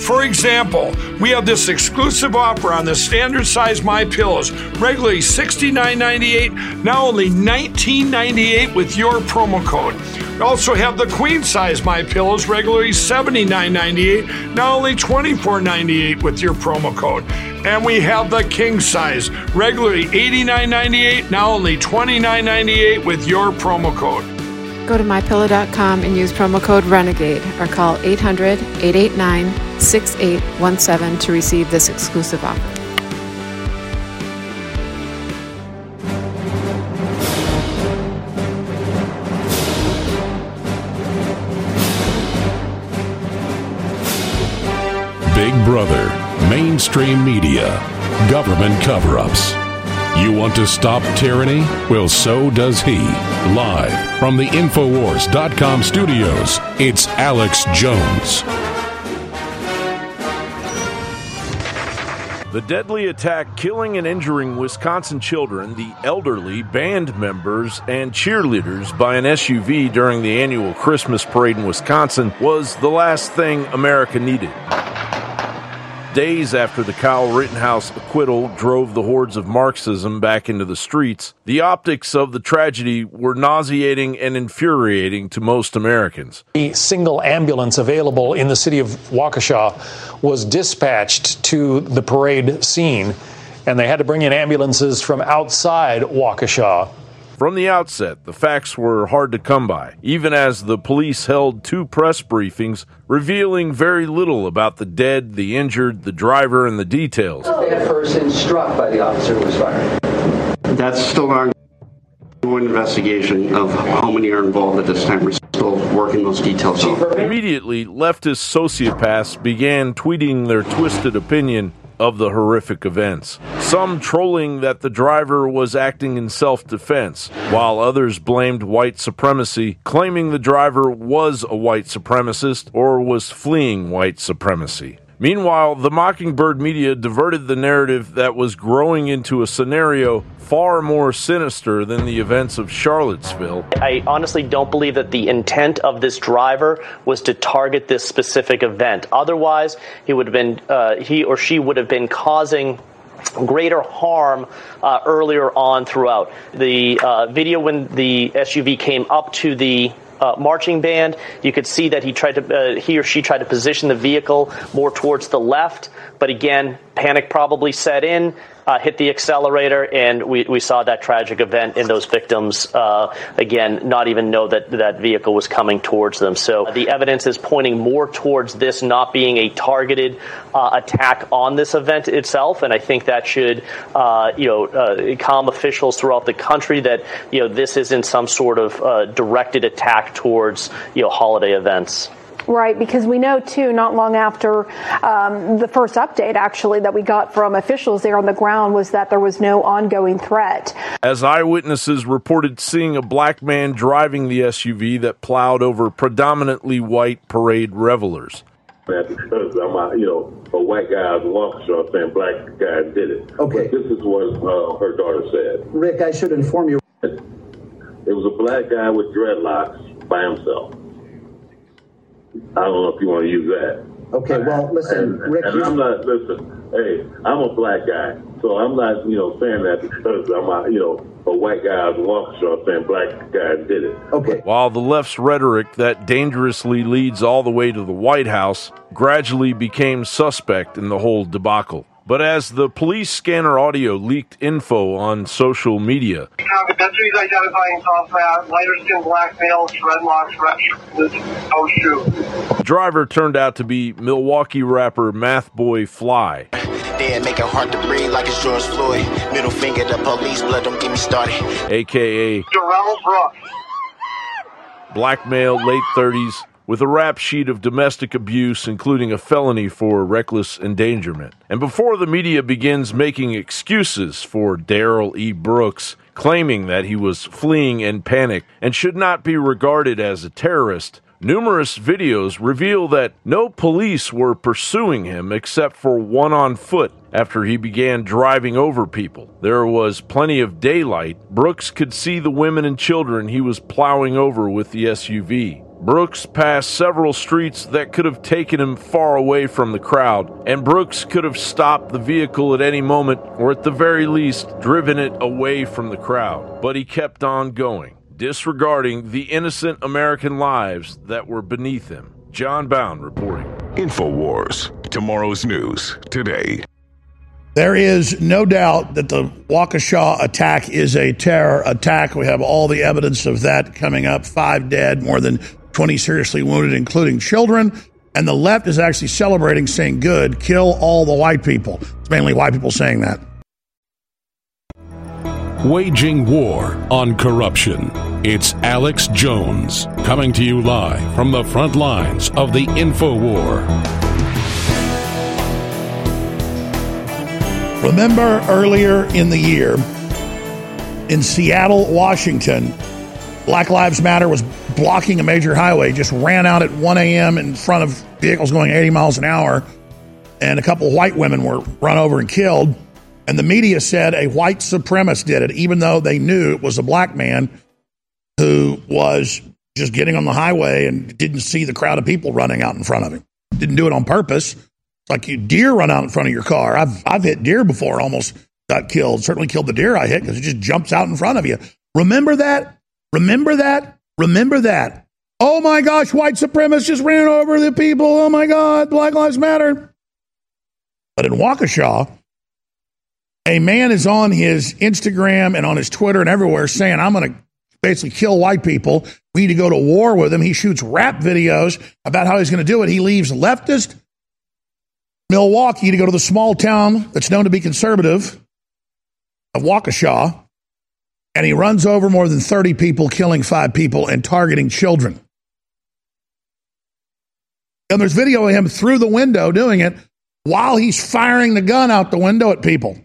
For example, we have this exclusive offer on the standard size My Pillows, regularly $69.98, now only $19.98 with your promo code. We also have the queen size My Pillows, regularly $79.98, now only $24.98 with your promo code. And we have the king size, regularly $89.98, now only $29.98 with your promo code. Go to mypillow.com and use promo code RENEGADE or call 800 889 6817 to receive this exclusive offer. Big Brother, mainstream media, government cover ups. You want to stop tyranny? Well, so does he. Live from the Infowars.com studios, it's Alex Jones. The deadly attack killing and injuring Wisconsin children, the elderly, band members, and cheerleaders by an SUV during the annual Christmas parade in Wisconsin was the last thing America needed. Days after the Kyle Rittenhouse acquittal drove the hordes of Marxism back into the streets, the optics of the tragedy were nauseating and infuriating to most Americans. The single ambulance available in the city of Waukesha was dispatched to the parade scene, and they had to bring in ambulances from outside Waukesha. From the outset, the facts were hard to come by, even as the police held two press briefings revealing very little about the dead, the injured, the driver, and the details. That person struck by the officer was fired. That's still our investigation of how many are involved at this time. We're still working those details out. Immediately, leftist sociopaths began tweeting their twisted opinion of the horrific events. Some trolling that the driver was acting in self defense, while others blamed white supremacy, claiming the driver was a white supremacist or was fleeing white supremacy. Meanwhile, the Mockingbird media diverted the narrative that was growing into a scenario far more sinister than the events of Charlottesville. I honestly don't believe that the intent of this driver was to target this specific event. Otherwise, he would have been, uh, he or she would have been causing greater harm uh, earlier on throughout. The uh, video when the SUV came up to the uh, marching band. You could see that he tried to, uh, he or she tried to position the vehicle more towards the left, but again, panic probably set in. Uh, hit the accelerator, and we, we saw that tragic event in those victims. Uh, again, not even know that that vehicle was coming towards them. So the evidence is pointing more towards this not being a targeted uh, attack on this event itself, and I think that should, uh, you know, uh, calm officials throughout the country that you know this isn't some sort of uh, directed attack towards you know holiday events. Right, because we know too, not long after um, the first update actually that we got from officials there on the ground was that there was no ongoing threat. As eyewitnesses reported seeing a black man driving the SUV that plowed over predominantly white parade revelers. Because I'm a, you know, a white guy out I'm saying black guy did it. Okay. But this is what uh, her daughter said. Rick, I should inform you. It was a black guy with dreadlocks by himself. I don't know if you want to use that. Okay, well, listen, and, Rick. And I'm not, listen, hey, I'm a black guy, so I'm not, you know, saying that because I'm a, you know, a white guy out of Waukesha saying black guy did it. Okay. While the left's rhetoric that dangerously leads all the way to the White House gradually became suspect in the whole debacle. But as the police scanner audio leaked info on social media, Documentaries identifying tall, fat, lighter skinned black males, dreadlocks, red shirts, no the driver turned out to be Milwaukee rapper MathBoi Fly. Dead, make it hard to breathe like it's George Floyd. Middle finger to police, blood don't get me started. aka Darrell Brooks. black male, late 30s, with a rap sheet of domestic abuse, including a felony for reckless endangerment. And before the media begins making excuses for Darrell E. Brooks, claiming that he was fleeing in panic and should not be regarded as a terrorist, Numerous videos reveal that no police were pursuing him except for one on foot after he began driving over people. There was plenty of daylight. Brooks could see the women and children he was plowing over with the SUV. Brooks passed several streets that could have taken him far away from the crowd, and Brooks could have stopped the vehicle at any moment, or at the very least, driven it away from the crowd. But he kept on going disregarding the innocent American lives that were beneath him. Jon Bowne reporting. InfoWars, tomorrow's news today. There is no doubt that the Waukesha attack is a terror attack. We have all the evidence of that coming up. Five dead, more than 20 seriously wounded, including children. And the left is actually celebrating, saying, good, kill all the white people. It's mainly white people saying that. Waging war on corruption. It's Alex Jones coming to you live from the front lines of the info war. Remember earlier in the year in Seattle, Washington, Black Lives Matter was blocking a major highway, just ran out at 1 a.m. in front of vehicles going 80 miles an hour, and a couple white women were run over and killed. And the media said a white supremacist did it, even though they knew it was a black man who was just getting on the highway and didn't see the crowd of people running out in front of him. Didn't do it on purpose. It's like you deer run out in front of your car. I've I've hit deer before, almost got killed. Certainly killed the deer I hit because it just jumps out in front of you. Remember that? Remember that? Remember that? Oh my gosh, white supremacists just ran over the people. Oh my God, Black Lives Matter. But in Waukesha, a man is on his Instagram and on his Twitter and everywhere saying, I'm going to basically kill white people. We need to go to war with him. He shoots rap videos about how he's going to do it. He leaves leftist Milwaukee to go to the small town that's known to be conservative of Waukesha, and he runs over more than 30 people, killing five people and targeting children. And there's video of him through the window doing it while he's firing the gun out the window at people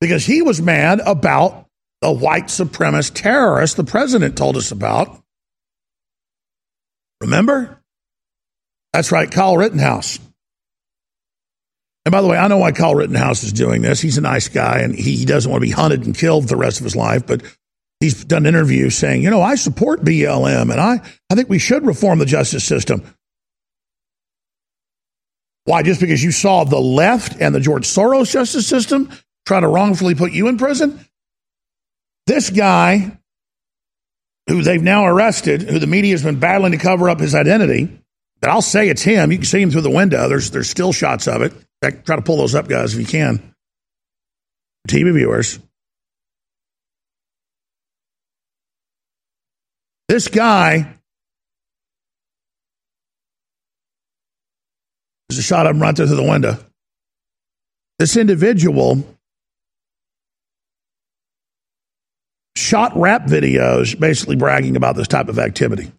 because he was mad about the white supremacist terrorist the president told us about. Remember? That's right, Kyle Rittenhouse. And by the way, I know why Kyle Rittenhouse is doing this. He's a nice guy and he doesn't want to be hunted and killed the rest of his life, but he's done interviews saying, you know, I support BLM and I, I think we should reform the justice system. Why? Just because you saw the left and the George Soros justice system try to wrongfully put you in prison? This guy, who they've now arrested, who the media has been battling to cover up his identity, but I'll say it's him. You can see him through the window. There's there's still shots of it. Try to pull those up, guys, if you can. TV viewers. This guy There's a shot of him right there through the window. This individual shot rap videos basically bragging about this type of activity.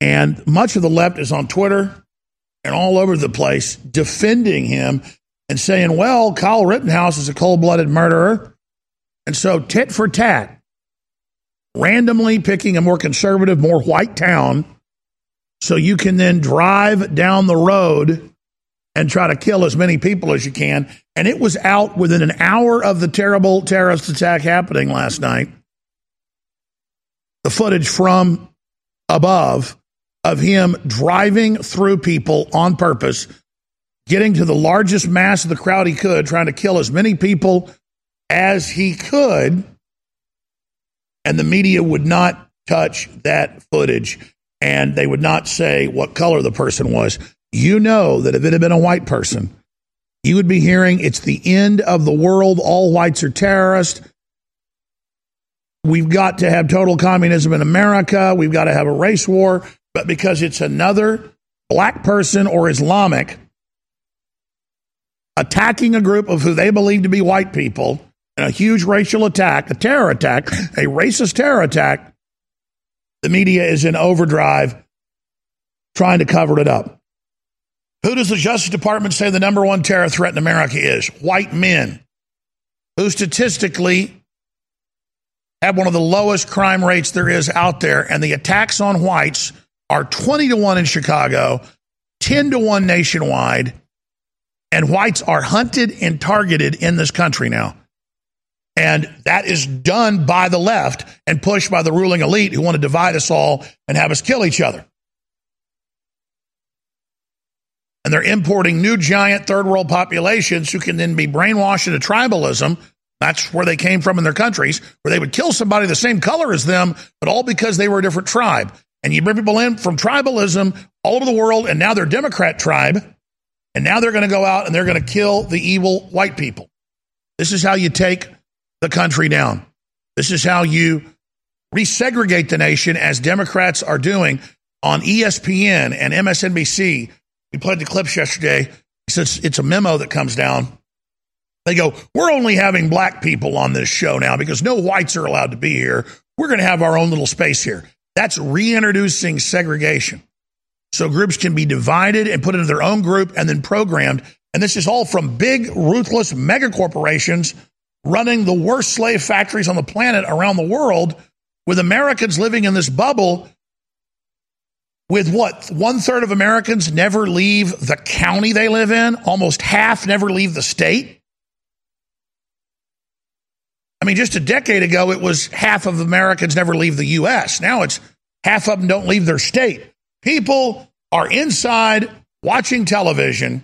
And much of the left is on Twitter and all over the place defending him and saying, well, Kyle Rittenhouse is a cold blooded murderer. And so, tit for tat, randomly picking a more conservative, more white town so you can then drive down the road and try to kill as many people as you can. And it was out within an hour of the terrible terrorist attack happening last night the footage from above of him driving through people on purpose, getting to the largest mass of the crowd he could, trying to kill as many people as he could. And the media would not touch that footage and they would not say what color the person was. You know that if it had been a white person, you would be hearing it's the end of the world. All whites are terrorists. We've got to have total communism in America. We've got to have a race war. But because it's another black person or Islamic attacking a group of who they believe to be white people in a huge racial attack, a terror attack, a racist terror attack, the media is in overdrive trying to cover it up. Who does the Justice Department say the number one terror threat in America is? White men, who statistically have one of the lowest crime rates there is out there. And the attacks on whites are 20 to 1 in Chicago, 10 to 1 nationwide. And whites are hunted and targeted in this country now. And that is done by the left and pushed by the ruling elite who want to divide us all and have us kill each other. And they're importing new giant third world populations who can then be brainwashed into tribalism. That's where they came from in their countries, where they would kill somebody the same color as them, but all because they were a different tribe. And you bring people in from tribalism all over the world, and now they're Democrat tribe, and now they're going to go out and they're going to kill the evil white people. This is how you take the country down. This is how you resegregate the nation, as Democrats are doing on ESPN and MSNBC. We played the clips yesterday. It's, it's a memo that comes down. They go, We're only having black people on this show now because no whites are allowed to be here. We're going to have our own little space here. That's reintroducing segregation. So groups can be divided and put into their own group and then programmed. And this is all from big, ruthless mega corporations running the worst slave factories on the planet around the world, with Americans living in this bubble. With what? One third of Americans never leave the county they live in, almost half never leave the state. I mean, just a decade ago, it was half of Americans never leave the U.S. Now it's half of them don't leave their state. People are inside watching television,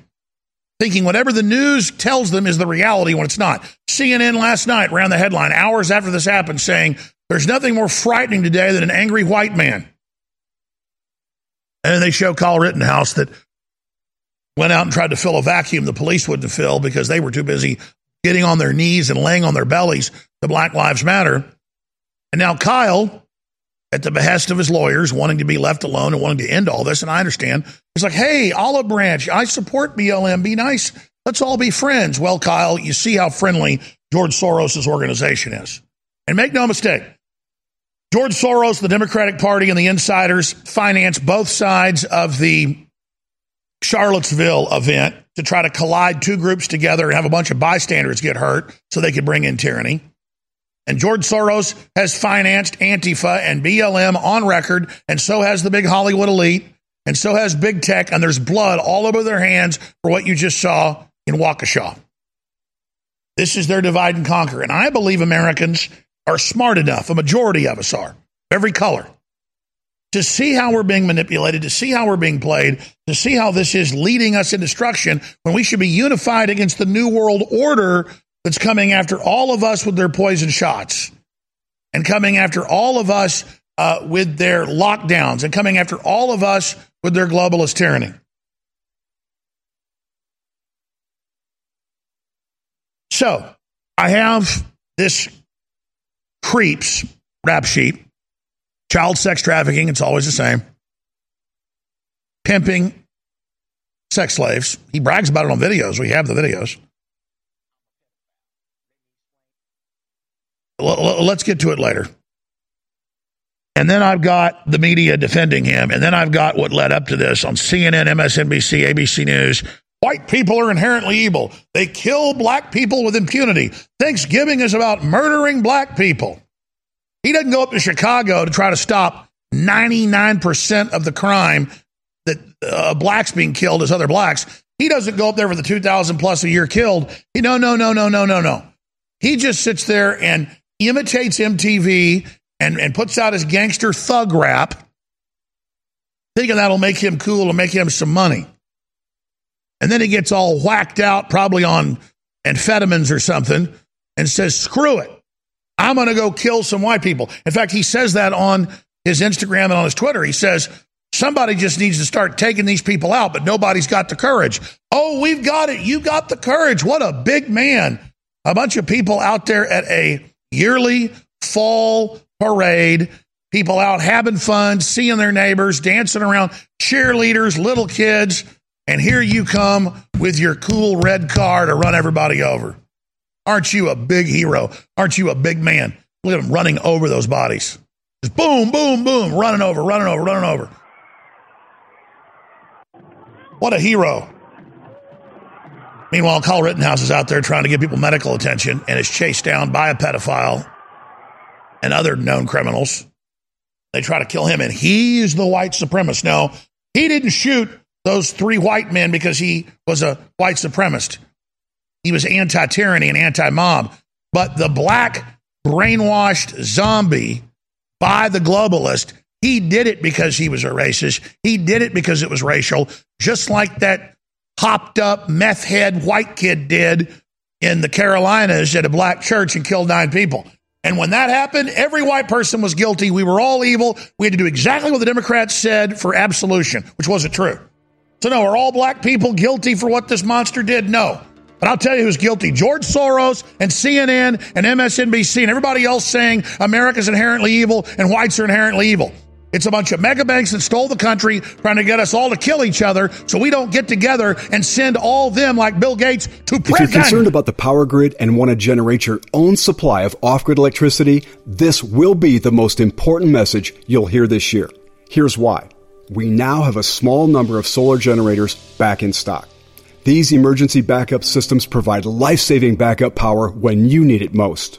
thinking whatever the news tells them is the reality when it's not. CNN last night ran the headline hours after this happened saying, There's nothing more frightening today than an angry white man. And they show Kyle Rittenhouse that went out and tried to fill a vacuum the police wouldn't fill because they were too busy getting on their knees and laying on their bellies to Black Lives Matter. And now Kyle, at the behest of his lawyers, wanting to be left alone and wanting to end all this, and I understand, he's like, hey, Olive Branch, I support BLM. Be nice. Let's all be friends. Well, Kyle, you see how friendly George Soros' organization is. And make no mistake, George Soros, the Democratic Party, and the insiders finance both sides of the Charlottesville event to try to collide two groups together and have a bunch of bystanders get hurt so they could bring in tyranny. And George Soros has financed Antifa and BLM on record, and so has the big Hollywood elite, and so has big tech, and there's blood all over their hands for what you just saw in Waukesha. This is their divide and conquer. And I believe Americans are smart enough, a majority of us are, every color, to see how we're being manipulated, to see how we're being played, to see how this is leading us in destruction when we should be unified against the New World Order that's coming after all of us with their poison shots and coming after all of us uh, with their lockdowns and coming after all of us with their globalist tyranny. So I have this creeps rap sheet Child sex trafficking, it's always the same. Pimping sex slaves. He brags about it on videos. We have the videos. Let's get to it later. And then I've got the media defending him. And then I've got what led up to this on CNN, MSNBC, ABC News. White people are inherently evil. They kill black people with impunity. Thanksgiving is about murdering black people. He doesn't go up to Chicago to try to stop 99% of the crime that uh, blacks being killed as other blacks. He doesn't go up there for the 2,000 plus a year killed. He, no, no, no, no, no, no, no. He just sits there and imitates MTV and, and puts out his gangster thug rap, thinking that'll make him cool and make him some money. And then he gets all whacked out, probably on amphetamines or something, and says, screw it. I'm going to go kill some white people. In fact, he says that on his Instagram and on his Twitter. He says, somebody just needs to start taking these people out, but nobody's got the courage. Oh, we've got it. You got the courage. What a big man. A bunch of people out there at a yearly fall parade, people out having fun, seeing their neighbors, dancing around, cheerleaders, little kids. And here you come with your cool red car to run everybody over. Aren't you a big hero? Aren't you a big man? Look at him running over those bodies. Just boom, boom, boom, running over, running over, running over. What a hero. Meanwhile, Kyle Rittenhouse is out there trying to give people medical attention and is chased down by a pedophile and other known criminals. They try to kill him, and he's the white supremacist. No, he didn't shoot those three white men because he was a white supremacist. He was anti tyranny and anti mob. But the black brainwashed zombie by the globalist, he did it because he was a racist. He did it because it was racial, just like that hopped up meth head white kid did in the Carolinas at a black church and killed nine people. And when that happened, every white person was guilty. We were all evil. We had to do exactly what the Democrats said for absolution, which wasn't true. So, no, are all black people guilty for what this monster did? No. But I'll tell you who's guilty George Soros and CNN and MSNBC and everybody else saying America's inherently evil and whites are inherently evil. It's a bunch of mega banks that stole the country, trying to get us all to kill each other so we don't get together and send all them like Bill Gates to prison. If you're concerned about the power grid and want to generate your own supply of off grid electricity, this will be the most important message you'll hear this year. Here's why. We now have a small number of solar generators back in stock. These emergency backup systems provide life saving backup power when you need it most.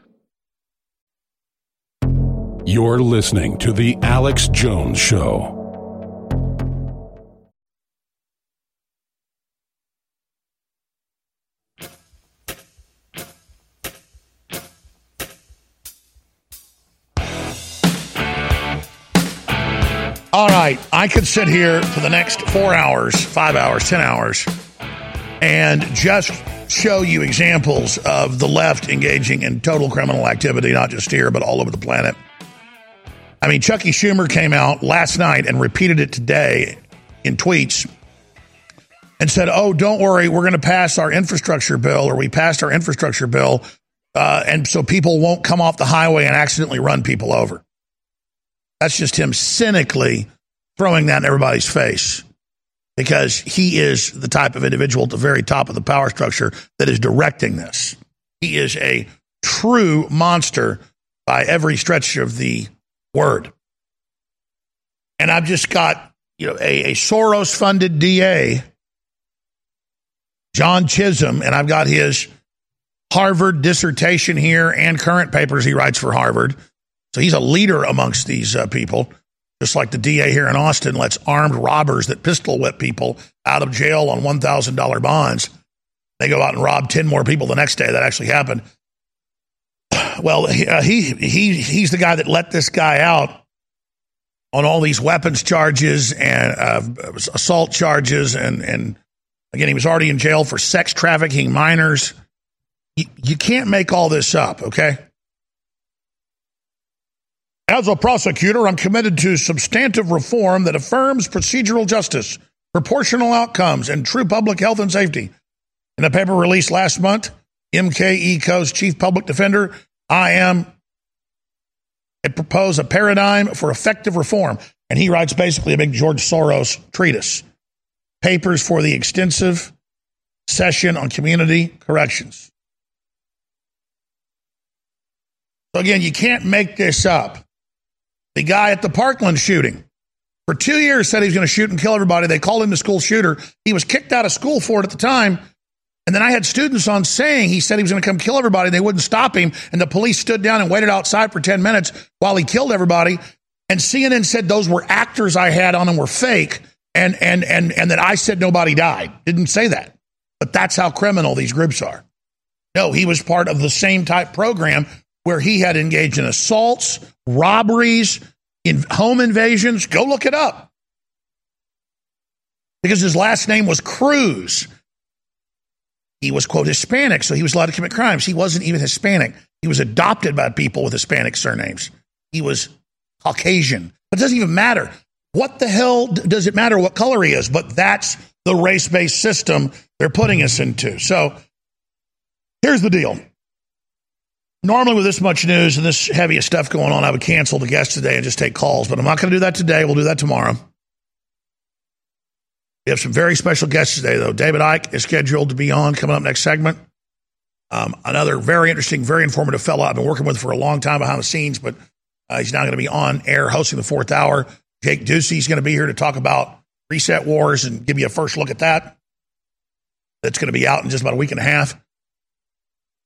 You're listening to The Alex Jones Show. All right, I could sit here for the next four hours, five hours, 10 hours, and just show you examples of the left engaging in total criminal activity, not just here, but all over the planet. I mean, Chucky Schumer came out last night and repeated it today in tweets and said, Oh, don't worry, we're going to pass our infrastructure bill, or we passed our infrastructure bill, uh, and so people won't come off the highway and accidentally run people over. That's just him cynically throwing that in everybody's face because he is the type of individual at the very top of the power structure that is directing this. He is a true monster by every stretch of the word. And I've just got, you know, a, a Soros funded DA, John Chisholm, and I've got his Harvard dissertation here and current papers he writes for Harvard. So he's a leader amongst these uh, people, just like the DA here in Austin lets armed robbers that pistol whip people out of jail on $1,000 bonds. They go out and rob 10 more people the next day. That actually happened. Well, he, uh, he, he he's the guy that let this guy out on all these weapons charges and uh, assault charges, and and again, he was already in jail for sex trafficking minors. You, you can't make all this up, okay? As a prosecutor, I'm committed to substantive reform that affirms procedural justice, proportional outcomes, and true public health and safety. In a paper released last month, MK Eco's chief public defender. I am I propose a paradigm for effective reform. And he writes basically a big George Soros treatise, papers for the Executive Session on community corrections. So again, you can't make this up. The guy at the Parkland shooting for two years said he was going to shoot and kill everybody. They called him the school shooter. He was kicked out of school for it at the time. And then I had students on saying he said he was going to come kill everybody. They wouldn't stop him. And the police stood down and waited outside for 10 minutes while he killed everybody. And CNN said those were actors I had on and were fake. And, and, and, and that I said nobody died. Didn't say that. But that's how criminal these groups are. No, he was part of the same type program where he had engaged in assaults, robberies, in home invasions. Go look it up. Because his last name was Cruz. He was, quote, Hispanic, so he was allowed to commit crimes. He wasn't even Hispanic. He was adopted by people with Hispanic surnames. He was Caucasian. But it doesn't even matter. What the hell does it matter what color he is? But that's the race based system they're putting us into. So here's the deal. Normally, with this much news and this heavy stuff going on, I would cancel the guest today and just take calls, but I'm not going to do that today. We'll do that tomorrow. We have some very special guests today, though. David Icke is scheduled to be on coming up next segment. Um, another very interesting, very informative fellow I've been working with for a long time behind the scenes, but uh, he's now going to be on air hosting the fourth hour. Jake Ducey is going to be here to talk about reset wars and give you a first look at that. That's going to be out in just about a week and a half.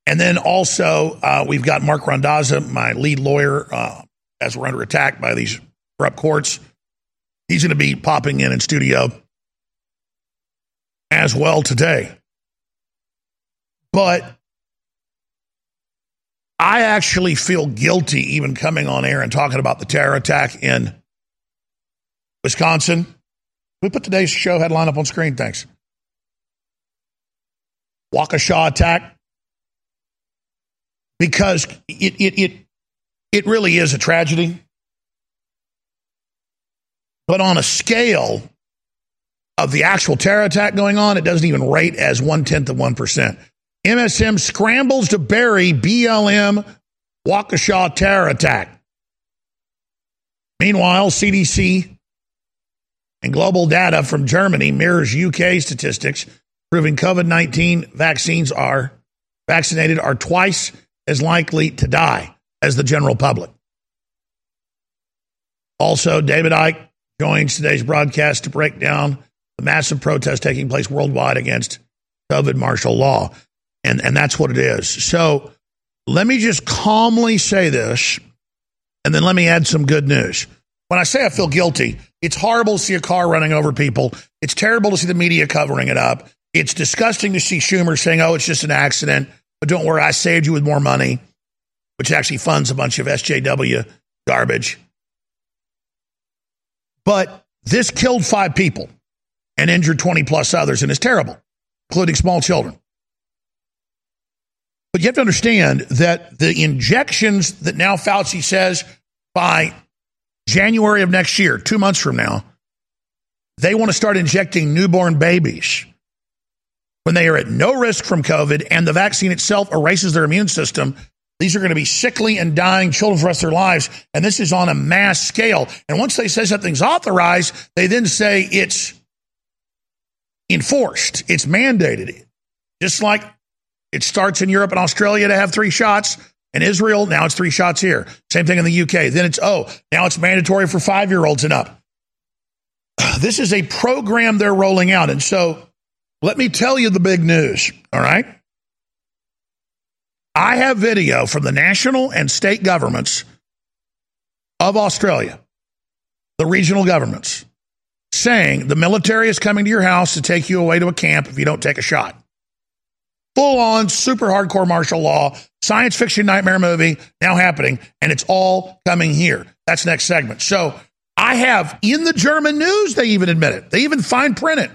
And then also, uh, we've got Marc Randazza, my lead lawyer, uh, as we're under attack by these corrupt courts. He's going to be popping in in studio as well today. But I actually feel guilty even coming on air and talking about the terror attack in Wisconsin. We put today's show headline up on screen. Thanks. Waukesha attack. Because it, it, it, it really is a tragedy. But on a scale of the actual terror attack going on, it doesn't even rate as one tenth of 1%. MSM scrambles to bury BLM Waukesha terror attack. Meanwhile, CDC and global data from Germany mirrors UK statistics proving COVID 19 vaccines are vaccinated are twice as likely to die as the general public. Also, David Icke joins today's broadcast to break down the massive protest taking place worldwide against COVID martial law. And, and that's what it is. So let me just calmly say this, and then let me add some good news. When I say I feel guilty, it's horrible to see a car running over people. It's terrible to see the media covering it up. It's disgusting to see Schumer saying, oh, it's just an accident. But don't worry, I saved you with more money, which actually funds a bunch of SJW garbage. But this killed five people and injured 20 plus others and is terrible, including small children. But you have to understand that the injections that now Fauci says by January of next year, two months from now, they want to start injecting newborn babies when they are at no risk from COVID and the vaccine itself erases their immune system. These are going to be sickly and dying children for the rest of their lives. And this is on a mass scale. And once they say something's authorized, they then say it's enforced, it's mandated. Just like it starts in Europe and Australia to have three shots. In Israel, now it's three shots here. Same thing in the UK. Then it's, oh, now it's mandatory for five year olds and up. This is a program they're rolling out. And so let me tell you the big news, all right? I have video from the national and state governments of Australia, the regional governments, saying the military is coming to your house to take you away to a camp if you don't take a shot. Full on, super hardcore martial law, science fiction nightmare movie now happening, and it's all coming here. That's next segment. So I have in the German news, they even admit it. They even fine print it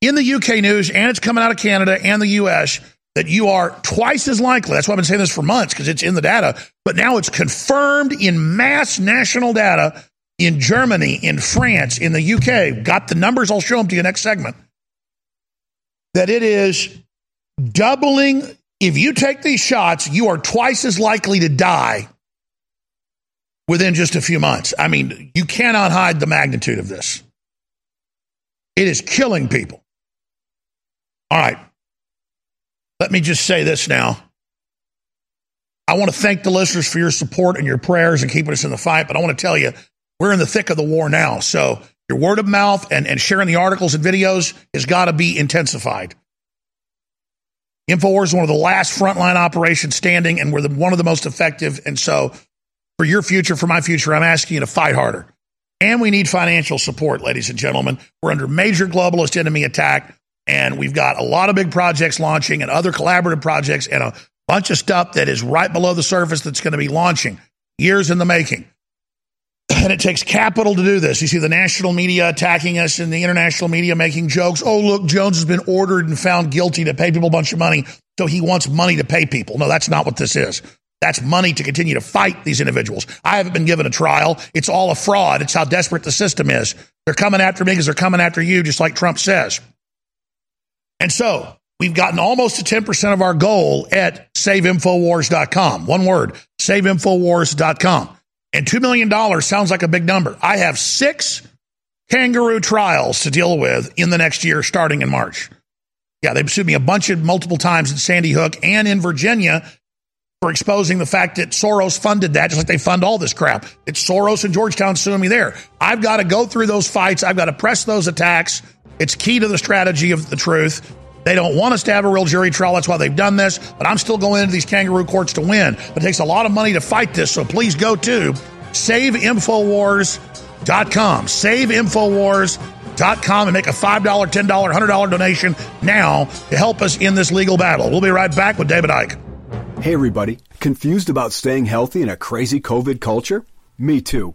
in the UK news, and it's coming out of Canada and the US that you are twice as likely. That's why I've been saying this for months because it's in the data, but now it's confirmed in mass national data in Germany, in France, in the UK. Got the numbers, I'll show them to you next segment. That it is doubling If you take these shots, you are twice as likely to die within just a few months. I mean, you cannot hide the magnitude of this. It is killing people. All right. Let me just say this now. I want to thank the listeners for your support and your prayers and keeping us in the fight, but I want to tell you, we're in the thick of the war now. So your word of mouth and, and sharing the articles and videos has got to be intensified. InfoWars is one of the last frontline operations standing, and we're the, one of the most effective. And so, for your future, for my future, I'm asking you to fight harder. And we need financial support, ladies and gentlemen. We're under major globalist enemy attack, and we've got a lot of big projects launching and other collaborative projects and a bunch of stuff that is right below the surface that's going to be launching years in the making. And it takes capital to do this. You see the national media attacking us and the international media making jokes. Oh, look, Jones has been ordered and found guilty to pay people a bunch of money. So he wants money to pay people. No, that's not what this is. That's money to continue to fight these individuals. I haven't been given a trial. It's all a fraud. It's how desperate the system is. They're coming after me because they're coming after you, just like Trump says. And so we've gotten almost to 10% of our goal at saveinfowars.com. One word, saveinfowars.com. And $2 million sounds like a big number. I have six kangaroo trials to deal with in the next year, starting in March. Yeah, they've sued me a bunch of multiple times in Sandy Hook and in Virginia for exposing the fact that Soros funded that, just like they fund all this crap. It's Soros and Georgetown suing me there. I've got to go through those fights. I've got to press those attacks. It's key to the strategy of the truth. They don't want us to have a real jury trial. That's why they've done this. But I'm still going into these kangaroo courts to win. But it takes a lot of money to fight this. So please go to saveinfowars.com. Saveinfowars.com and make a $5, $10, $100 donation now to help us in this legal battle. We'll be right back with David Icke. Hey, everybody. Confused about staying healthy in a crazy COVID culture? Me too.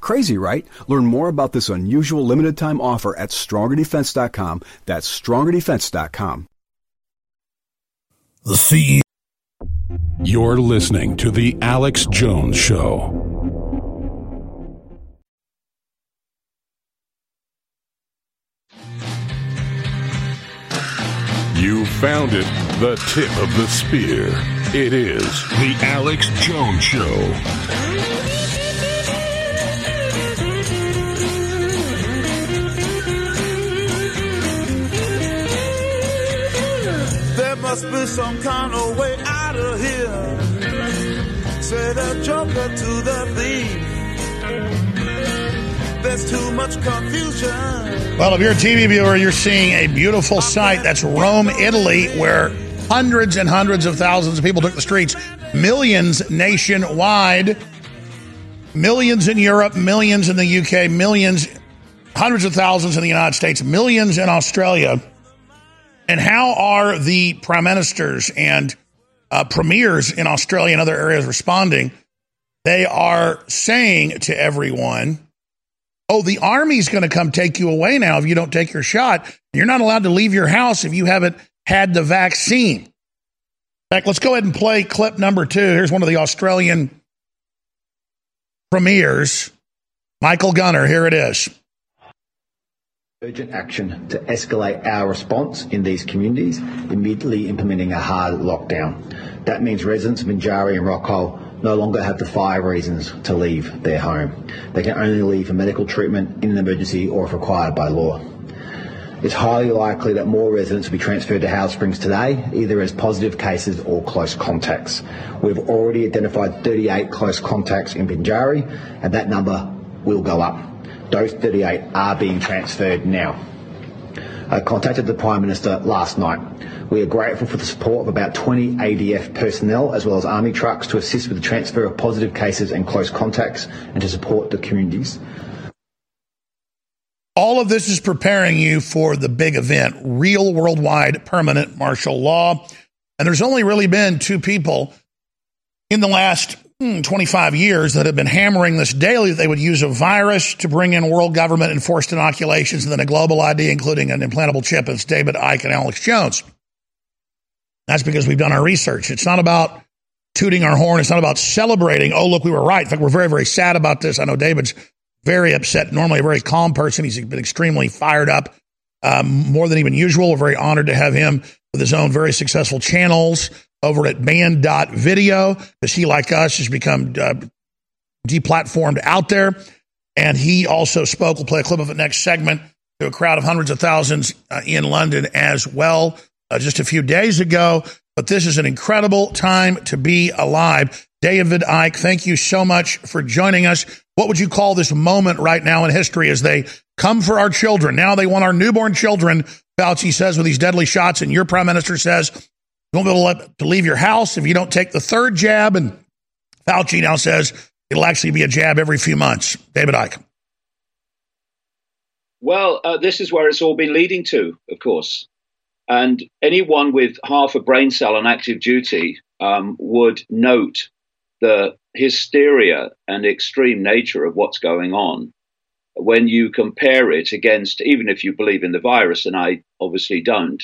Crazy, right? Learn more about this unusual limited time offer at strongerdefense.com. That's strongerdefense.com. The CEO. You're listening to The Alex Jones Show. You found it, the tip of the spear. It is The Alex Jones Show. Must be some kind of way out of here. Say the joker to the thief. There's too much confusion. Well, if you're a TV viewer, you're seeing a beautiful sight. That's Rome, Italy, where hundreds and hundreds of thousands of people took the streets, millions nationwide, millions in Europe, millions in the UK, millions, hundreds of thousands in the United States, millions in Australia. And how are the prime ministers and uh, premiers in Australia and other areas responding? They are saying to everyone, oh, the army's going to come take you away now if you don't take your shot. You're not allowed to leave your house if you haven't had the vaccine. In fact, let's go ahead and play clip number two. Here's one of the Australian premiers, Michael Gunner. Here it is. Urgent action to escalate our response in these communities, immediately implementing a hard lockdown. That means residents of Binjari and Rockhole no longer have the five reasons to leave their home. They can only leave for medical treatment in an emergency or if required by law. It's highly likely that more residents will be transferred to Howard Springs today, either as positive cases or close contacts. We've already identified 38 close contacts in Binjari, and that number will go up. Those 38 are being transferred now. I contacted the Prime Minister last night. We are grateful for the support of about 20 ADF personnel as well as army trucks to assist with the transfer of positive cases and close contacts and to support the communities. All of this is preparing you for the big event, real worldwide permanent martial law. And there's only really been two people in the last 25 years that have been hammering this daily that they would use a virus to bring in world government enforced inoculations and then a global ID, including an implantable chip. It's David Icke and Alex Jones. That's because we've done our research. It's not about tooting our horn. It's not about celebrating. Oh, look, we were right. In fact, we're very, very sad about this. I know David's very upset. Normally a very calm person. He's been extremely fired up, um, more than even usual. We're very honored to have him with his own very successful channels over at banned.video because he, like us, has become uh, deplatformed out there. And he also spoke, we'll play a clip of it next segment, to a crowd of hundreds of thousands uh, in London as well uh, just a few days ago. But this is an incredible time to be alive. David Icke, thank you so much for joining us. What would you call this moment right now in history as they come for our children? Now they want our newborn children, Fauci says, with these deadly shots. And your prime minister says, you won't be able to leave your house if you don't take the third jab. And Fauci now says it'll actually be a jab every few months. David Icke. Well, uh, this is where it's all been leading to, of course. And anyone with half a brain cell on active duty um, would note the hysteria and extreme nature of what's going on when you compare it against, even if you believe in the virus, and I obviously don't,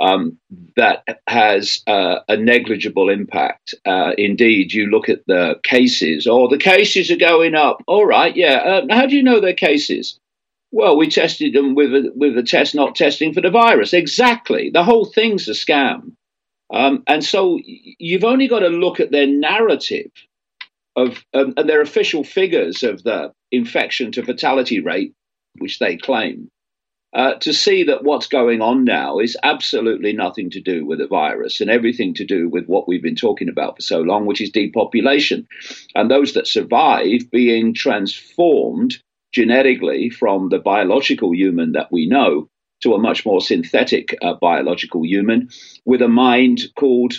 um, that has uh, a negligible impact. Uh, indeed, you look at the cases, or oh, the cases are going up. All right, yeah. Uh, how do you know they're cases? Well, we tested them with a, with a test not testing for the virus. Exactly. The whole thing's a scam. Um, and so you've only got to look at their narrative of um, and their official figures of the infection to fatality rate, which they claim, uh, to see that what's going on now is absolutely nothing to do with the virus and everything to do with what we've been talking about for so long, which is depopulation. And those that survive being transformed genetically from the biological human that we know to a much more synthetic uh, biological human with a mind called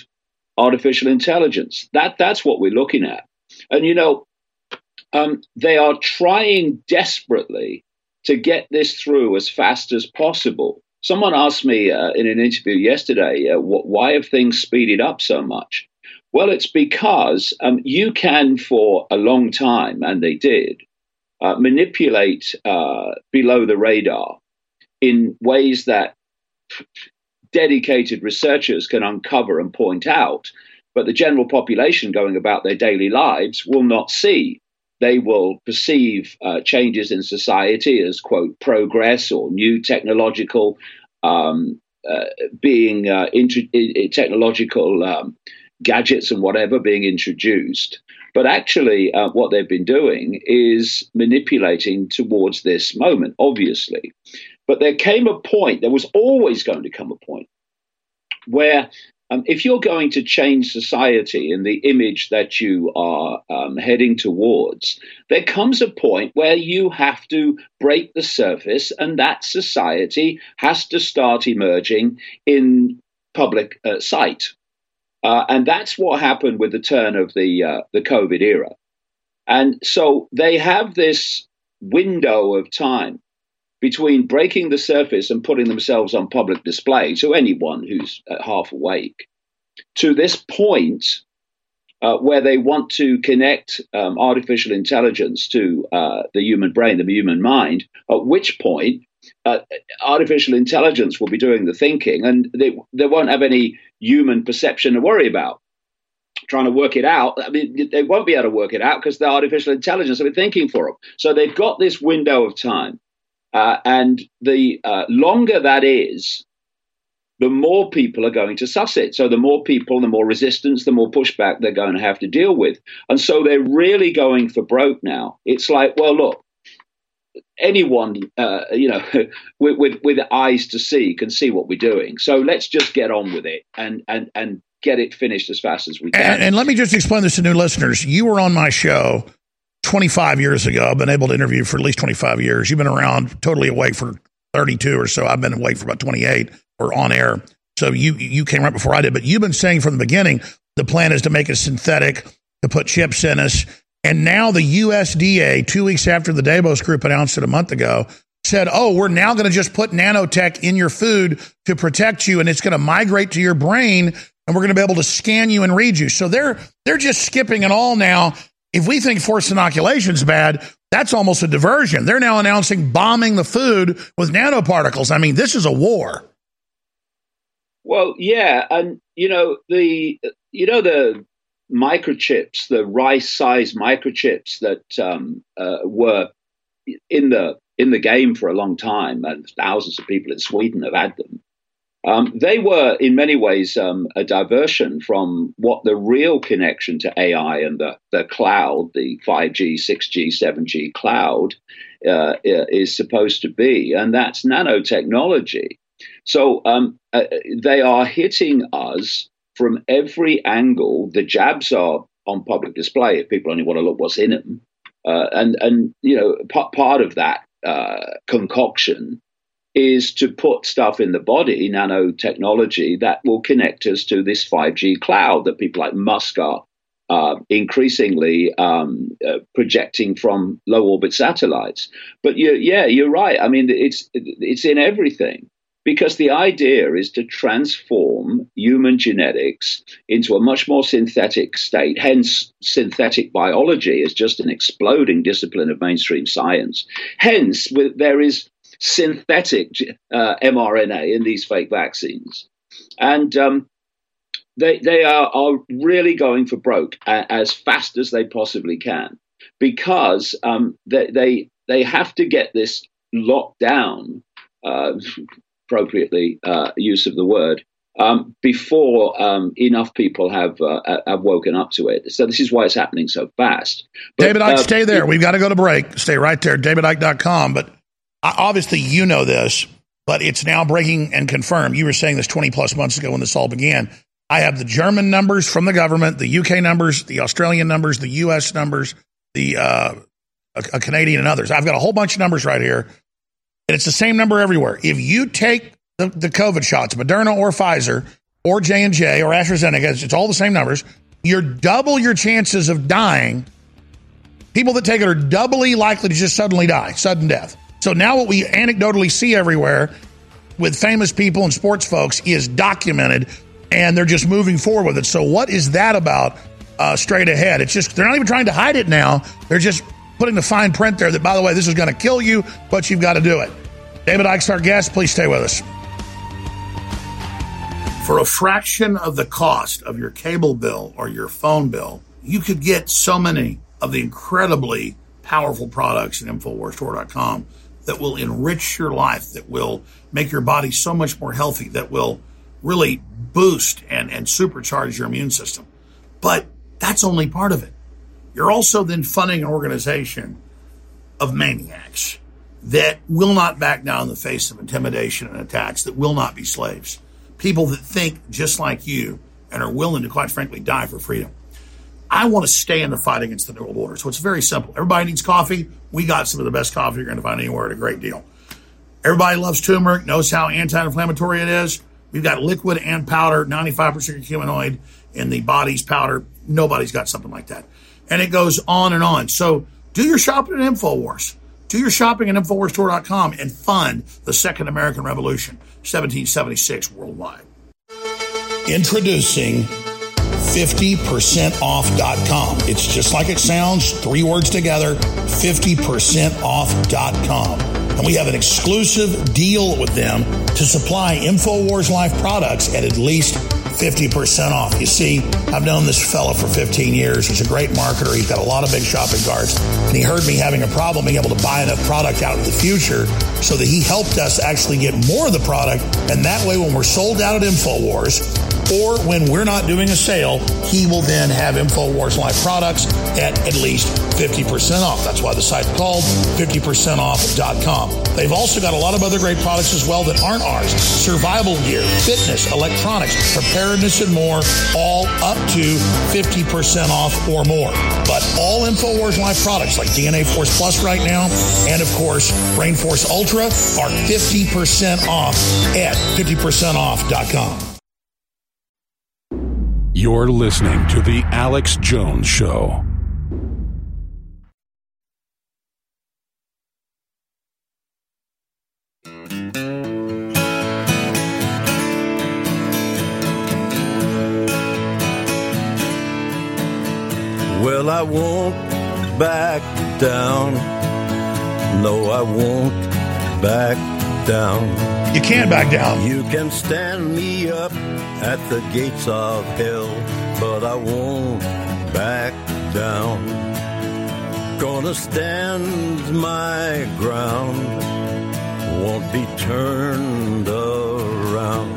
artificial intelligence. That that's what we're looking at. And you know, um, they are trying desperately to get this through as fast as possible. Someone asked me uh, in an interview yesterday, uh, why have things speeded up so much? Well, it's because um, you can, for a long time, and they did, uh, manipulate uh, below the radar in ways that dedicated researchers can uncover and point out but the general population going about their daily lives will not see. They will perceive uh, changes in society as, quote, progress or new technological um, uh, being uh, technological um, gadgets and whatever being introduced. But actually, uh, what they've been doing is manipulating towards this moment, obviously. But there came a point, there was always going to come a point where um, if you're going to change society in the image that you are um, heading towards, there comes a point where you have to break the surface, and that society has to start emerging in public uh, sight. Uh, and that's what happened with the turn of the uh, the COVID era. And so they have this window of time between breaking the surface and putting themselves on public display to anyone who's uh, half awake to this point uh, where they want to connect um, artificial intelligence to uh, the human brain, the human mind, at which point uh, artificial intelligence will be doing the thinking and they, they won't have any human perception to worry about. Trying to work it out, I mean, they won't be able to work it out because the artificial intelligence will be thinking for them. So they've got this window of time uh, and the uh, longer that is, the more people are going to suss it. So the more people, the more resistance, the more pushback they're going to have to deal with. And so they're really going for broke now. It's like, well, look, anyone, uh, you know, with, with, with eyes to see can see what we're doing. So let's just get on with it and and and get it finished as fast as we can. And, and let me just explain this to new listeners. You were on my show 25 years ago. I've been able to interview for at least 25 years. You've been around totally awake for 32 or so. I've been awake for about 28 or on air. So you you came right before I did, but you've been saying from the beginning the plan is to make it synthetic, to put chips in us, and now the USDA, two weeks after the Davos Group announced it a month ago, said, "Oh, we're now going to just put nanotech in your food to protect you, and it's going to migrate to your brain, and we're going to be able to scan you and read you." So they're they're just skipping it all now. If we think forced inoculation is bad, that's almost a diversion. They're now announcing bombing the food with nanoparticles. I mean, this is a war. Well, yeah, and you know the you know the microchips, the rice-sized microchips that um, uh, were in the in the game for a long time, and thousands of people in Sweden have had them. Um, they were, in many ways, um, a diversion from what the real connection to AI and the, the cloud, the 5G, 6G, 7G cloud, uh, is supposed to be, and that's nanotechnology. So um, uh, they are hitting us from every angle. The jabs are on public display if people only want to look what's in them. Uh, and and you know p- part of that uh, concoction is to put stuff in the body, nanotechnology that will connect us to this 5G cloud that people like Musk are uh, increasingly um, uh, projecting from low orbit satellites. But you, yeah, you're right. I mean, it's it's in everything because the idea is to transform human genetics into a much more synthetic state. Hence, synthetic biology is just an exploding discipline of mainstream science. Hence, there is synthetic uh, mRNA in these fake vaccines. And um, they, they are, are really going for broke a, as fast as they possibly can because um, they, they, they have to get this locked down. Uh, appropriately uh, use of the word, um, before um, enough people have uh, have woken up to it. So this is why it's happening so fast. But, David Icke, uh, stay there. We've got to go to break. Stay right there, DavidIcke.com. But obviously you know this, but it's now breaking and confirmed. You were saying this 20 plus months ago when this all began. I have the German numbers from the government, the UK numbers, the Australian numbers, the US numbers, the uh, a, a Canadian and others. I've got a whole bunch of numbers right here and it's the same number everywhere. If you take the, the COVID shots, Moderna or Pfizer or J and J or AstraZeneca, it's all the same numbers. You're double your chances of dying. People that take it are doubly likely to just suddenly die, sudden death. So now what we anecdotally see everywhere with famous people and sports folks is documented, and they're just moving forward with it. So what is that about? Uh, straight ahead, it's just they're not even trying to hide it now. They're just putting the fine print there that, by the way, this is going to kill you, but you've got to do it. David Icke's our guest. Please stay with us. For a fraction of the cost of your cable bill or your phone bill, you could get so many of the incredibly powerful products at InfoWarsStore.com that will enrich your life, that will make your body so much more healthy, that will really boost and, and supercharge your immune system. But that's only part of it. You're also then funding an organization of maniacs that will not back down in the face of intimidation and attacks, that will not be slaves. People that think just like you and are willing to, quite frankly, die for freedom. I want to stay in the fight against the New World Order. So it's very simple. Everybody needs coffee. We got some of the best coffee you're going to find anywhere at a great deal. Everybody loves turmeric, knows how anti inflammatory it is. We've got liquid and powder, 95% curcuminoid in the body's powder. Nobody's got something like that and it goes on and on. So do your shopping at InfoWars. Do your shopping at InfoWarsStore.com and fund the Second American Revolution, 1776 worldwide. Introducing 50percentoff.com. It's just like it sounds, three words together, 50percentoff.com. And we have an exclusive deal with them to supply InfoWars Life products at at least 50% off. You see, I've known this fella for 15 years. He's a great marketer. He's got a lot of big shopping carts. And he heard me having a problem being able to buy enough product out in the future so that he helped us actually get more of the product. And that way, when we're sold out at InfoWars, or when we're not doing a sale, he will then have InfoWars Life products at at least 50% off. That's why the site's called 50percentoff.com. They've also got a lot of other great products as well that aren't ours. Survival gear, fitness, electronics, preparedness, and more, all up to 50% off or more. But all InfoWars Life products like DNA Force Plus right now, and of course, Brain Force Ultra are 50% off at 50percentoff.com. You're listening to The Alex Jones Show. Well, I won't back down. No, I won't back down. You can't back down. You can stand me up at the gates of hell, but I won't back down. Gonna stand my ground, won't be turned around.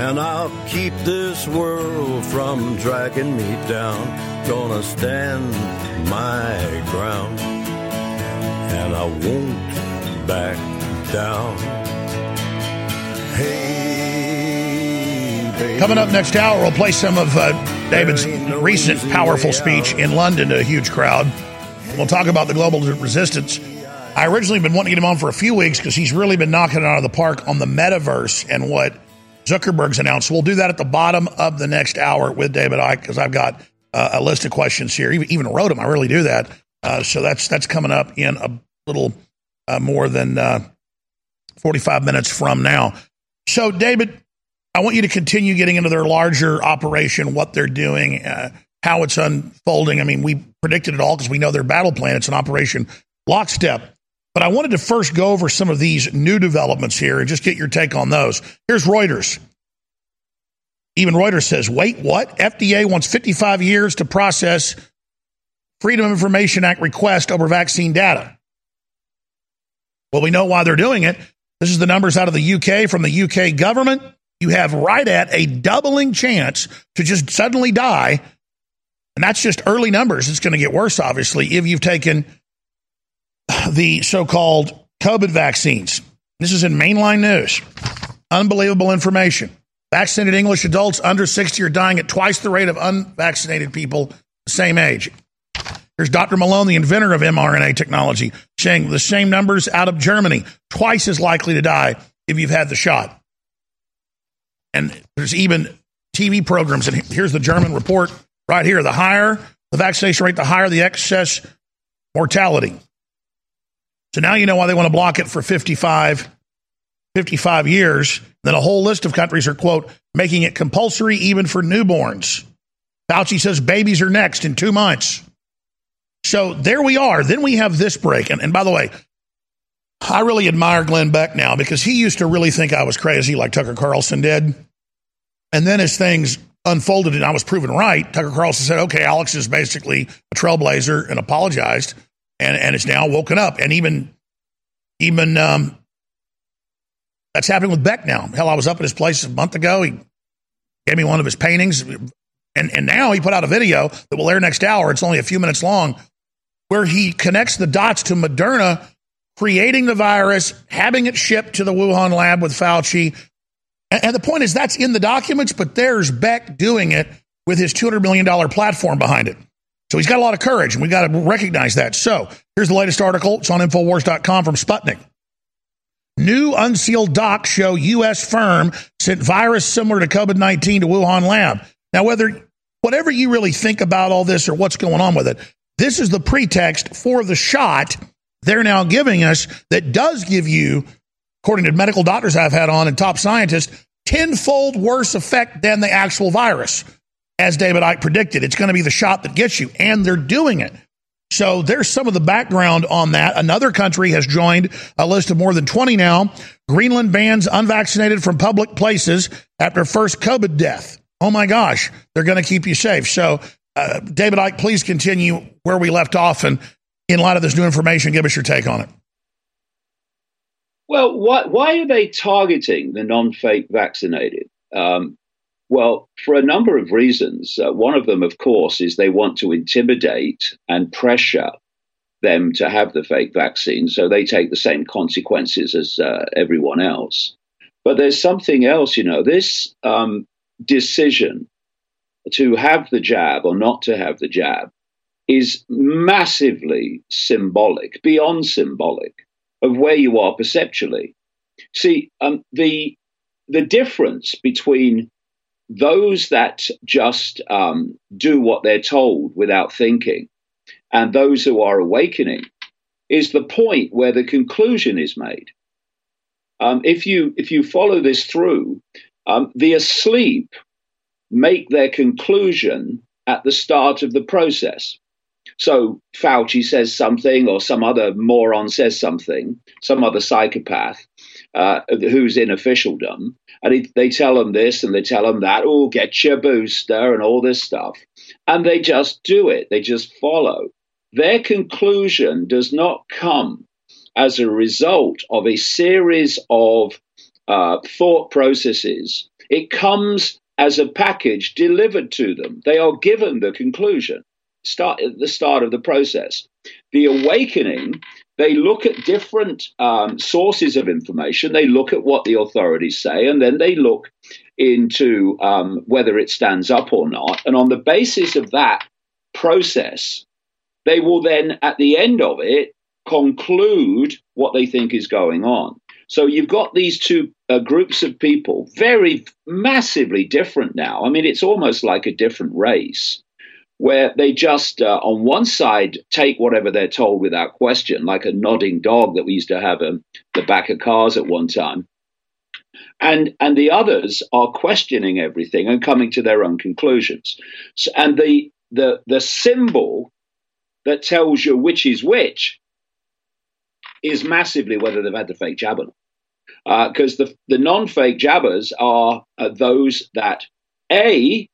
And I'll keep this world from dragging me down. Gonna stand my ground, and I won't back down. Hey, baby. Coming up next hour, we'll play some of uh, David's recent powerful speech in London to a huge crowd. We'll talk about the global resistance. I originally been wanting to get him on for a few weeks because he's really been knocking it out of the park on the metaverse and what Zuckerberg's announced. We'll do that at the bottom of the next hour with David Icke because I've got uh, a list of questions here. Even, even wrote them. I really do that. Uh, so that's that's coming up in a little uh, more than uh, 45 minutes from now. So, David, I want you to continue getting into their larger operation, what they're doing, uh, how it's unfolding. I mean, we predicted it all because we know their battle plan. It's an operation lockstep. But I wanted to first go over some of these new developments here and just get your take on those. Here's Reuters. Even Reuters says, wait, what? FDA wants 55 years to process Freedom of Information Act request over vaccine data. Well, we know why they're doing it. This is the numbers out of the UK from the UK government. You have right at a doubling chance to just suddenly die. And that's just early numbers. It's going to get worse, obviously, if you've taken the so called COVID vaccines. This is in mainline news. Unbelievable information. Vaccinated English adults under 60 are dying at twice the rate of unvaccinated people the same age. Here's Dr. Malone, the inventor of mRNA technology, saying the same numbers out of Germany, twice as likely to die if you've had the shot. And there's even TV programs, and here's the German report right here. The higher the vaccination rate, the higher the excess mortality. So now you know why they want to block it for 55, 55 years. Then a whole list of countries are, quote, making it compulsory even for newborns. Fauci says babies are next in two months. So there we are. Then we have this break. And, and by the way, I really admire Glenn Beck now because he used to really think I was crazy like Tucker Carlson did. And then as things unfolded and I was proven right, Tucker Carlson said, okay, Alex is basically a trailblazer and apologized. And, and it's now woken up. And even, even, um, that's happening with Beck now. Hell, I was up at his place a month ago. He gave me one of his paintings. And, and now he put out a video that will air next hour. It's only a few minutes long where he connects the dots to Moderna creating the virus, having it shipped to the Wuhan lab with Fauci. And, and the point is that's in the documents, but there's Beck doing it with his $200 million platform behind it. So he's got a lot of courage, and we got to recognize that. So here's the latest article. It's on Infowars.com from Sputnik. New unsealed docs show U.S. firm sent virus similar to COVID 19 to Wuhan lab. Now, whether whatever you really think about all this or what's going on with it, this is the pretext for the shot they're now giving us that does give you, according to medical doctors I've had on and top scientists, tenfold worse effect than the actual virus. As David Icke predicted, it's going to be the shot that gets you, and they're doing it. So there's some of the background on that. Another country has joined a list of more than 20 now. Greenland bans unvaccinated from public places after first COVID death. Oh my gosh, they're going to keep you safe. So, uh, David Icke, please continue where we left off. And in light of this new information, give us your take on it. Well, why, why are they targeting the non fake vaccinated? Um, Well, for a number of reasons. Uh, one of them, of course, is they want to intimidate and pressure them to have the fake vaccine, so they take the same consequences as uh, everyone else. But there's something else, you know, this um, decision to have the jab or not to have the jab is massively symbolic, beyond symbolic, of where you are perceptually. See, um, the the difference between those that just um, do what they're told without thinking and those who are awakening is the point where the conclusion is made. Um, if you if you follow this through, um, the asleep make their conclusion at the start of the process. So Fauci says something, or some other moron says something, some other psychopath uh, who's in officialdom, and he, they tell them this and they tell them that. Oh, get your booster and all this stuff, and they just do it. They just follow. Their conclusion does not come as a result of a series of uh, thought processes. It comes as a package delivered to them. They are given the conclusion start at the start of the process. The awakening, they look at different um, sources of information. They look at what the authorities say, and then they look into um, whether it stands up or not. And on the basis of that process, they will then, at the end of it, conclude what they think is going on. So you've got these two uh, groups of people, very massively different now. I mean, it's almost like a different race, where they just, uh, on one side, take whatever they're told without question, like a nodding dog that we used to have in um, the back of cars at one time. And, and the others are questioning everything and coming to their own conclusions. So, and the, the, the symbol that tells you which is which is massively whether they've had the fake jab or not. Because uh, the, the non fake jabbers are uh, those that A,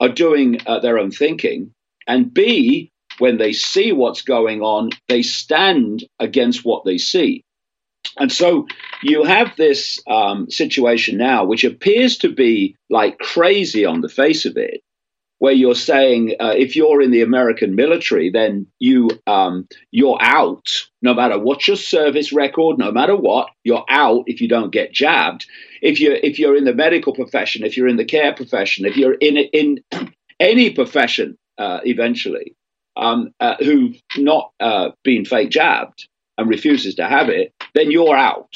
are doing uh, their own thinking, and B, when they see what's going on, they stand against what they see. And so you have this um, situation now, which appears to be like crazy on the face of it, where you're saying uh, if you're in the American military, then you um, you're out no matter what your service record, no matter what, you're out if you don't get jabbed. If you're if you're in the medical profession, if you're in the care profession, if you're in in any profession, uh, eventually, um, uh, who've not uh, been fake jabbed and refuses to have it, then you're out.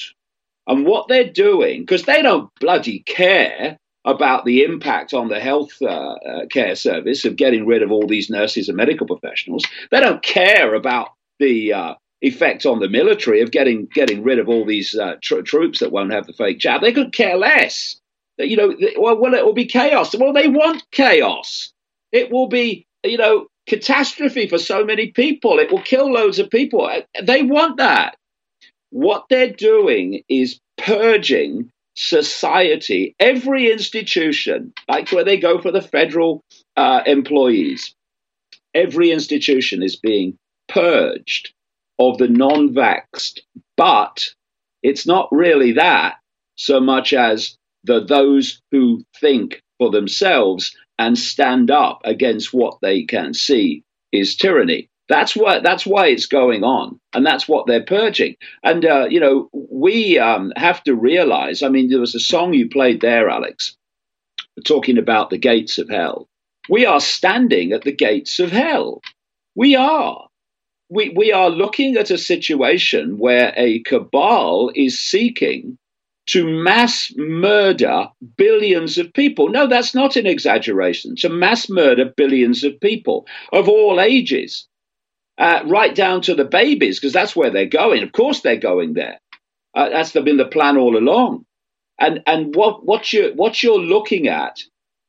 And what they're doing, because they don't bloody care about the impact on the health uh, uh, care service of getting rid of all these nurses and medical professionals. They don't care about the uh, effect on the military of getting getting rid of all these uh, tr- troops that won't have the fake jab. They could care less. You know, well, well, it will be chaos. Well, they want chaos. It will be, you know, catastrophe for so many people. It will kill loads of people. They want that. What they're doing is purging society, every institution, like where they go for the federal uh, employees, every institution is being purged of the non vaxxed. But it's not really that so much as the those who think for themselves and stand up against what they can see is tyranny. That's why that's why it's going on, and that's what they're purging. And uh, you know, we um, have to realize. I mean, there was a song you played there, Alex, talking about the gates of hell. We are standing at the gates of hell. We are. We, we are looking at a situation where a cabal is seeking to mass murder billions of people. No, that's not an exaggeration. To mass murder billions of people of all ages uh, right down to the babies, because that's where they're going. Of course, they're going there. Uh, that's been the plan all along. And and what what you what you're looking at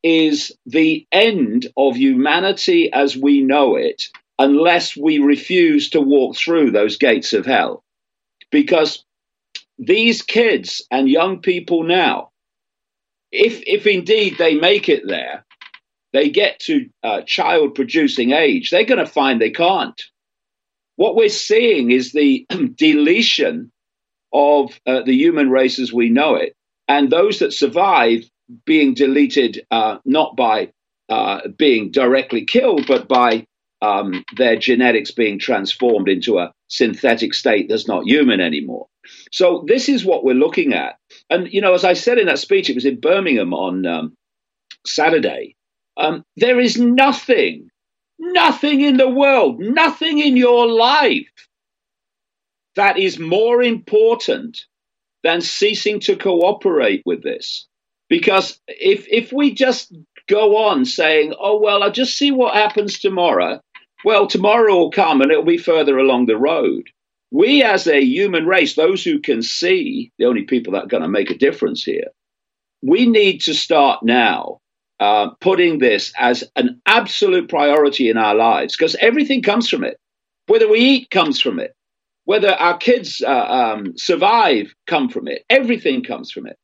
is the end of humanity as we know it, unless we refuse to walk through those gates of hell, because these kids and young people now, if if indeed they make it there, they get to uh, child producing age, they're going to find they can't what we're seeing is the deletion of uh, the human race as we know it. And those that survive being deleted uh, not by uh, being directly killed, but by um, their genetics being transformed into a synthetic state that's not human anymore. So this is what we're looking at. And you know, as I said in that speech, it was in Birmingham on um, Saturday. Um, there is nothing, nothing in the world, nothing in your life that is more important than ceasing to cooperate with this. Because if if we just go on saying, "Oh well, I'll just see what happens tomorrow," well, tomorrow will come and it'll be further along the road. We, as a human race, those who can see, the only people that are going to make a difference here, we need to start now uh, putting this as an absolute priority in our lives because everything comes from it. Whether we eat comes from it. Whether our kids uh, um, survive come from it. Everything comes from it.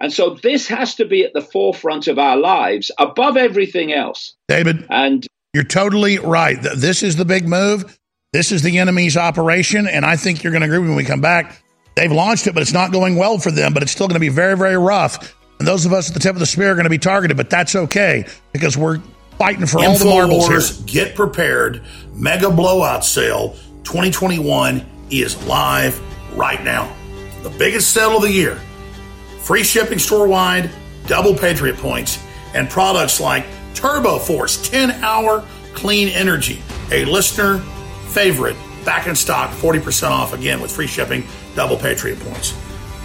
And so this has to be at the forefront of our lives above everything else. David, and you're totally right. This is the big move. This is the enemy's operation, and I think you're going to agree when we come back. They've launched it, but it's not going well for them. But it's still going to be very, very rough. And those of us at the tip of the spear are going to be targeted, but that's okay because we're fighting for all the marbles Wars, here. Get prepared. Mega blowout sale 2021 is live right now. The biggest sale of the year. Free shipping store wide, double Patriot points, and products like Turbo Force 10 hour clean energy, a listener favorite, back in stock, 40% off again with free shipping, double Patriot points.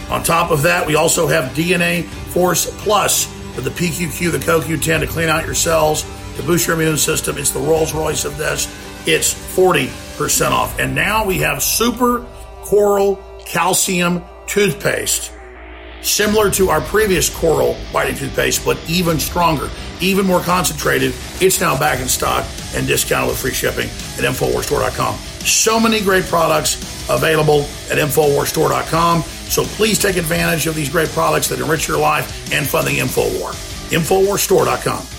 On top of that, we also have DNA Force Plus with the PQQ, the CoQ10 to clean out your cells, to boost your immune system. It's the Rolls Royce of this. It's 40% off. And now we have Super Coral Calcium Toothpaste similar to our previous coral whitening toothpaste, but even stronger, even more concentrated. It's now back in stock and discounted with free shipping at InfoWarsStore.com. So many great products available at InfoWarsStore.com. So please take advantage of these great products that enrich your life and fund the InfoWar. InfoWarsStore.com.